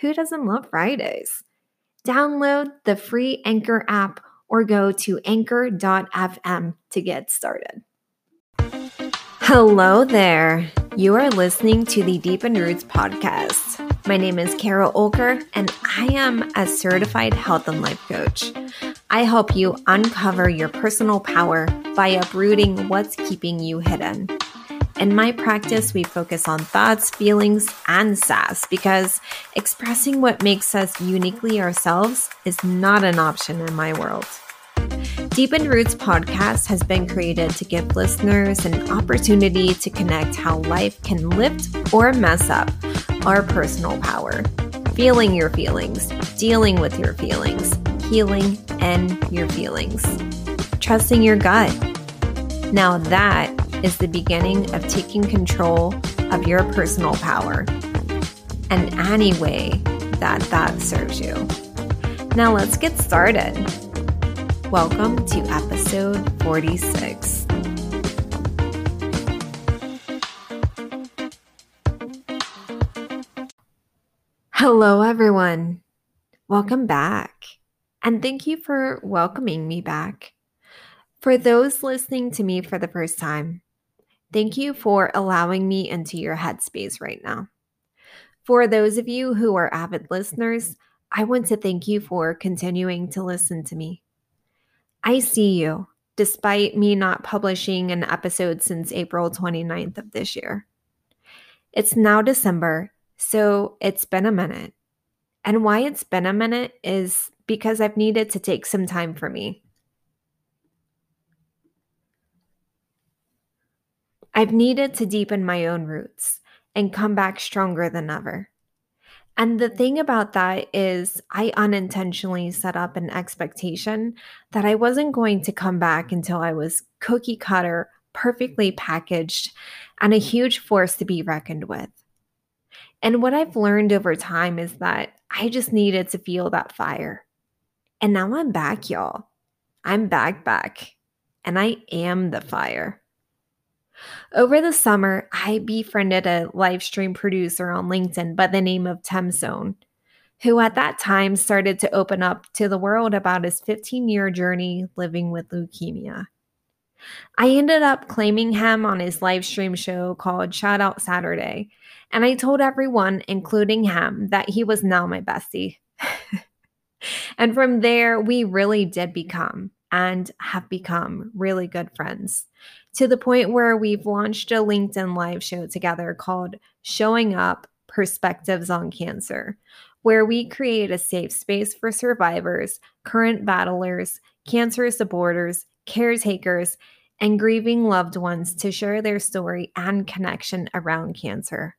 who doesn't love Fridays? Download the free Anchor app or go to anchor.fm to get started. Hello there. You are listening to the Deepened Roots podcast. My name is Carol Olker, and I am a certified health and life coach. I help you uncover your personal power by uprooting what's keeping you hidden. In my practice, we focus on thoughts, feelings, and sass because expressing what makes us uniquely ourselves is not an option in my world. Deepened Roots podcast has been created to give listeners an opportunity to connect how life can lift or mess up our personal power, feeling your feelings, dealing with your feelings, healing in your feelings, trusting your gut. Now that is the beginning of taking control of your personal power and any way that that serves you. Now let's get started. Welcome to episode 46. Hello, everyone. Welcome back. And thank you for welcoming me back. For those listening to me for the first time, Thank you for allowing me into your headspace right now. For those of you who are avid listeners, I want to thank you for continuing to listen to me. I see you, despite me not publishing an episode since April 29th of this year. It's now December, so it's been a minute. And why it's been a minute is because I've needed to take some time for me. I've needed to deepen my own roots and come back stronger than ever. And the thing about that is, I unintentionally set up an expectation that I wasn't going to come back until I was cookie cutter, perfectly packaged, and a huge force to be reckoned with. And what I've learned over time is that I just needed to feel that fire. And now I'm back, y'all. I'm back, back, and I am the fire. Over the summer, I befriended a live stream producer on LinkedIn by the name of Tim Sohn, who at that time started to open up to the world about his 15 year journey living with leukemia. I ended up claiming him on his live stream show called Shout Out Saturday, and I told everyone, including him, that he was now my bestie. and from there, we really did become and have become really good friends to the point where we've launched a LinkedIn live show together called Showing Up Perspectives on Cancer, where we create a safe space for survivors, current battlers, cancer supporters, caretakers, and grieving loved ones to share their story and connection around cancer.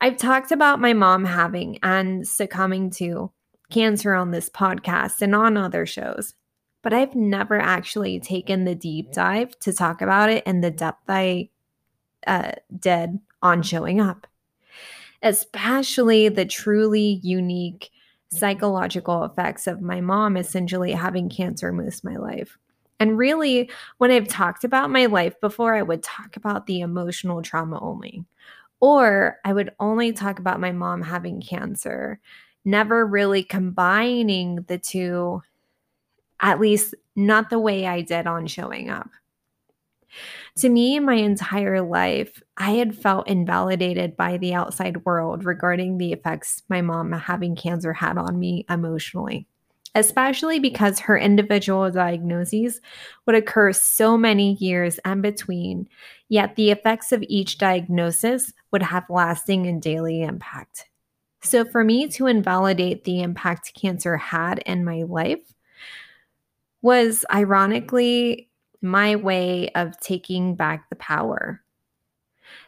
I've talked about my mom having and succumbing to cancer on this podcast and on other shows but I've never actually taken the deep dive to talk about it in the depth I uh, did on showing up, especially the truly unique psychological effects of my mom essentially having cancer most of my life. And really, when I've talked about my life before, I would talk about the emotional trauma only. Or I would only talk about my mom having cancer, never really combining the two, at least not the way I did on showing up. To me, my entire life, I had felt invalidated by the outside world regarding the effects my mom having cancer had on me emotionally, especially because her individual diagnoses would occur so many years in between, yet the effects of each diagnosis would have lasting and daily impact. So, for me to invalidate the impact cancer had in my life was ironically my way of taking back the power.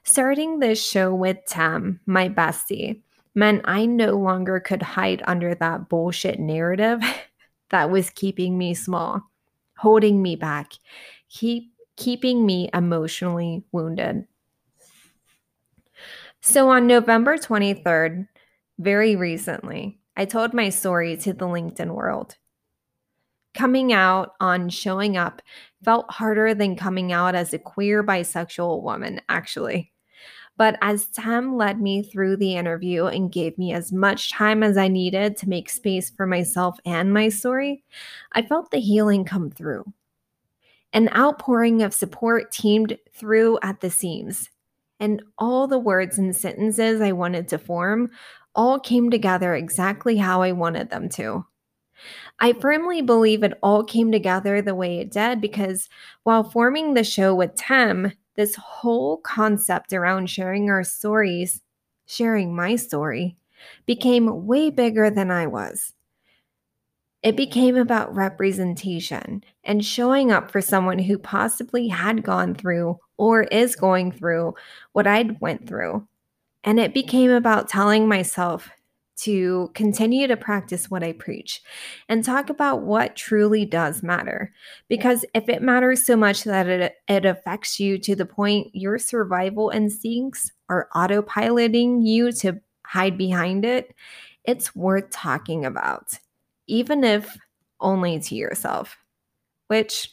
Starting this show with Tam, my bestie, meant I no longer could hide under that bullshit narrative that was keeping me small, holding me back, keep keeping me emotionally wounded. So on November 23rd, very recently, I told my story to the LinkedIn world. Coming out on showing up felt harder than coming out as a queer bisexual woman, actually. But as Tam led me through the interview and gave me as much time as I needed to make space for myself and my story, I felt the healing come through. An outpouring of support teamed through at the seams, and all the words and sentences I wanted to form all came together exactly how I wanted them to. I firmly believe it all came together the way it did because while forming the show with Tim, this whole concept around sharing our stories, sharing my story, became way bigger than I was. It became about representation and showing up for someone who possibly had gone through or is going through what I'd went through. And it became about telling myself to continue to practice what I preach and talk about what truly does matter. Because if it matters so much that it, it affects you to the point your survival instincts are autopiloting you to hide behind it, it's worth talking about, even if only to yourself, which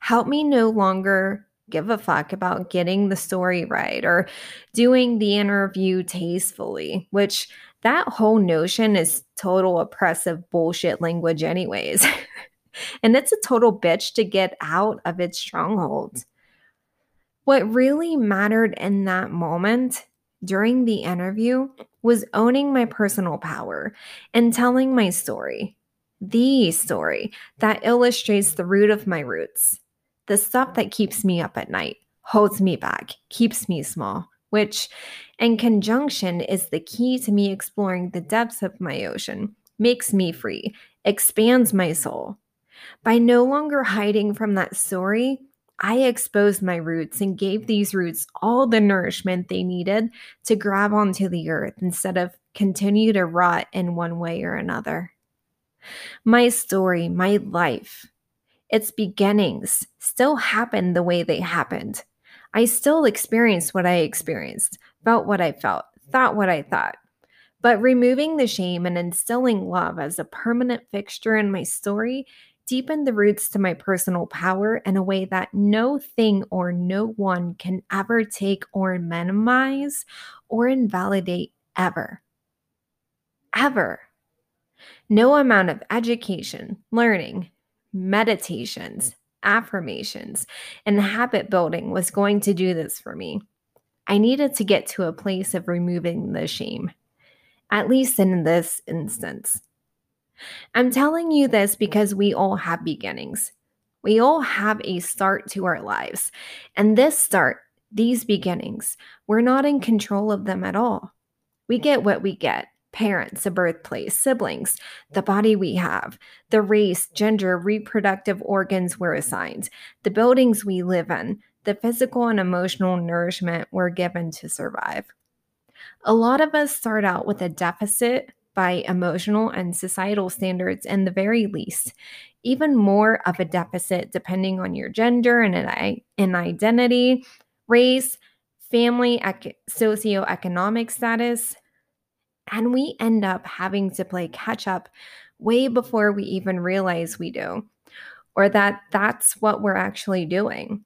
help me no longer give a fuck about getting the story right or doing the interview tastefully, which that whole notion is total oppressive bullshit language, anyways. and it's a total bitch to get out of its stronghold. What really mattered in that moment during the interview was owning my personal power and telling my story, the story that illustrates the root of my roots, the stuff that keeps me up at night, holds me back, keeps me small, which in conjunction is the key to me exploring the depths of my ocean, makes me free, expands my soul. By no longer hiding from that story, I exposed my roots and gave these roots all the nourishment they needed to grab onto the earth instead of continue to rot in one way or another. My story, my life, its beginnings still happened the way they happened. I still experienced what I experienced, felt what I felt, thought what I thought. But removing the shame and instilling love as a permanent fixture in my story deepened the roots to my personal power in a way that no thing or no one can ever take or minimize or invalidate ever. Ever. No amount of education, learning, meditations, affirmations, and habit building was going to do this for me. I needed to get to a place of removing the shame, at least in this instance. I'm telling you this because we all have beginnings. We all have a start to our lives. And this start, these beginnings, we're not in control of them at all. We get what we get parents, a birthplace, siblings, the body we have, the race, gender, reproductive organs we're assigned, the buildings we live in, the physical and emotional nourishment we're given to survive. A lot of us start out with a deficit by emotional and societal standards, in the very least, even more of a deficit depending on your gender and an identity, race, family, ec- socioeconomic status, and we end up having to play catch up way before we even realize we do. or that that's what we're actually doing.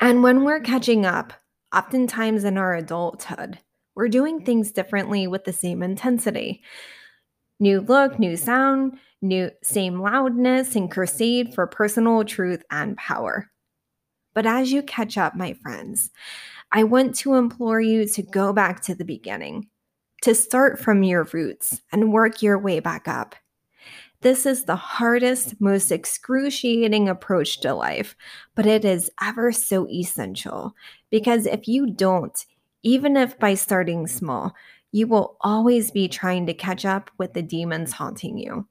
And when we're catching up, oftentimes in our adulthood, we're doing things differently with the same intensity. New look, new sound, new same loudness and crusade for personal truth and power. But as you catch up, my friends, I want to implore you to go back to the beginning, to start from your roots and work your way back up. This is the hardest, most excruciating approach to life, but it is ever so essential because if you don't, even if by starting small, you will always be trying to catch up with the demons haunting you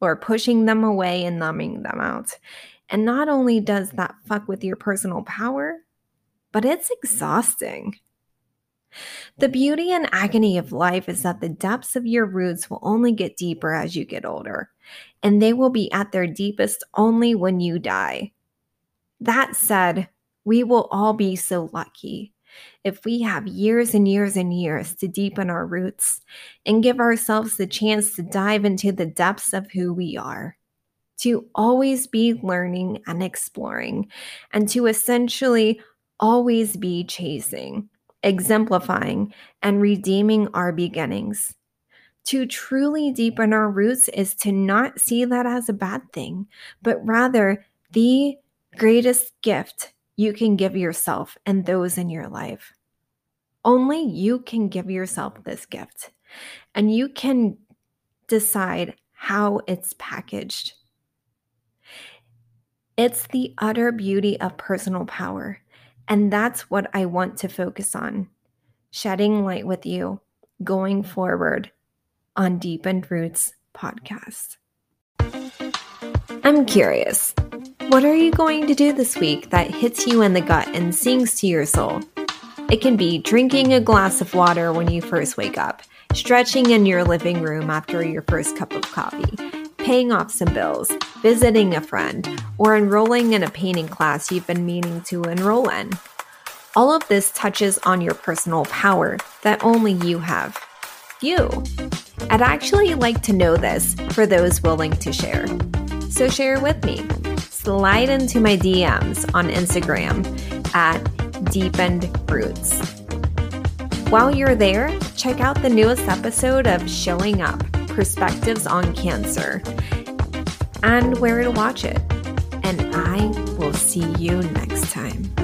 or pushing them away and numbing them out. And not only does that fuck with your personal power, but it's exhausting. The beauty and agony of life is that the depths of your roots will only get deeper as you get older, and they will be at their deepest only when you die. That said, we will all be so lucky if we have years and years and years to deepen our roots and give ourselves the chance to dive into the depths of who we are, to always be learning and exploring, and to essentially always be chasing, exemplifying, and redeeming our beginnings. To truly deepen our roots is to not see that as a bad thing, but rather the greatest gift you can give yourself and those in your life. Only you can give yourself this gift, and you can decide how it's packaged. It's the utter beauty of personal power and that's what I want to focus on shedding light with you going forward on Deepened Roots podcast. I'm curious, what are you going to do this week that hits you in the gut and sings to your soul? It can be drinking a glass of water when you first wake up, stretching in your living room after your first cup of coffee, paying off some bills, visiting a friend, or enrolling in a painting class you've been meaning to enroll in. All of this touches on your personal power that only you have. You. I'd actually like to know this for those willing to share. So share with me. Slide into my DMs on Instagram at Deepened Roots. While you're there, check out the newest episode of Showing Up Perspectives on Cancer and where to watch it. And I will see you next time.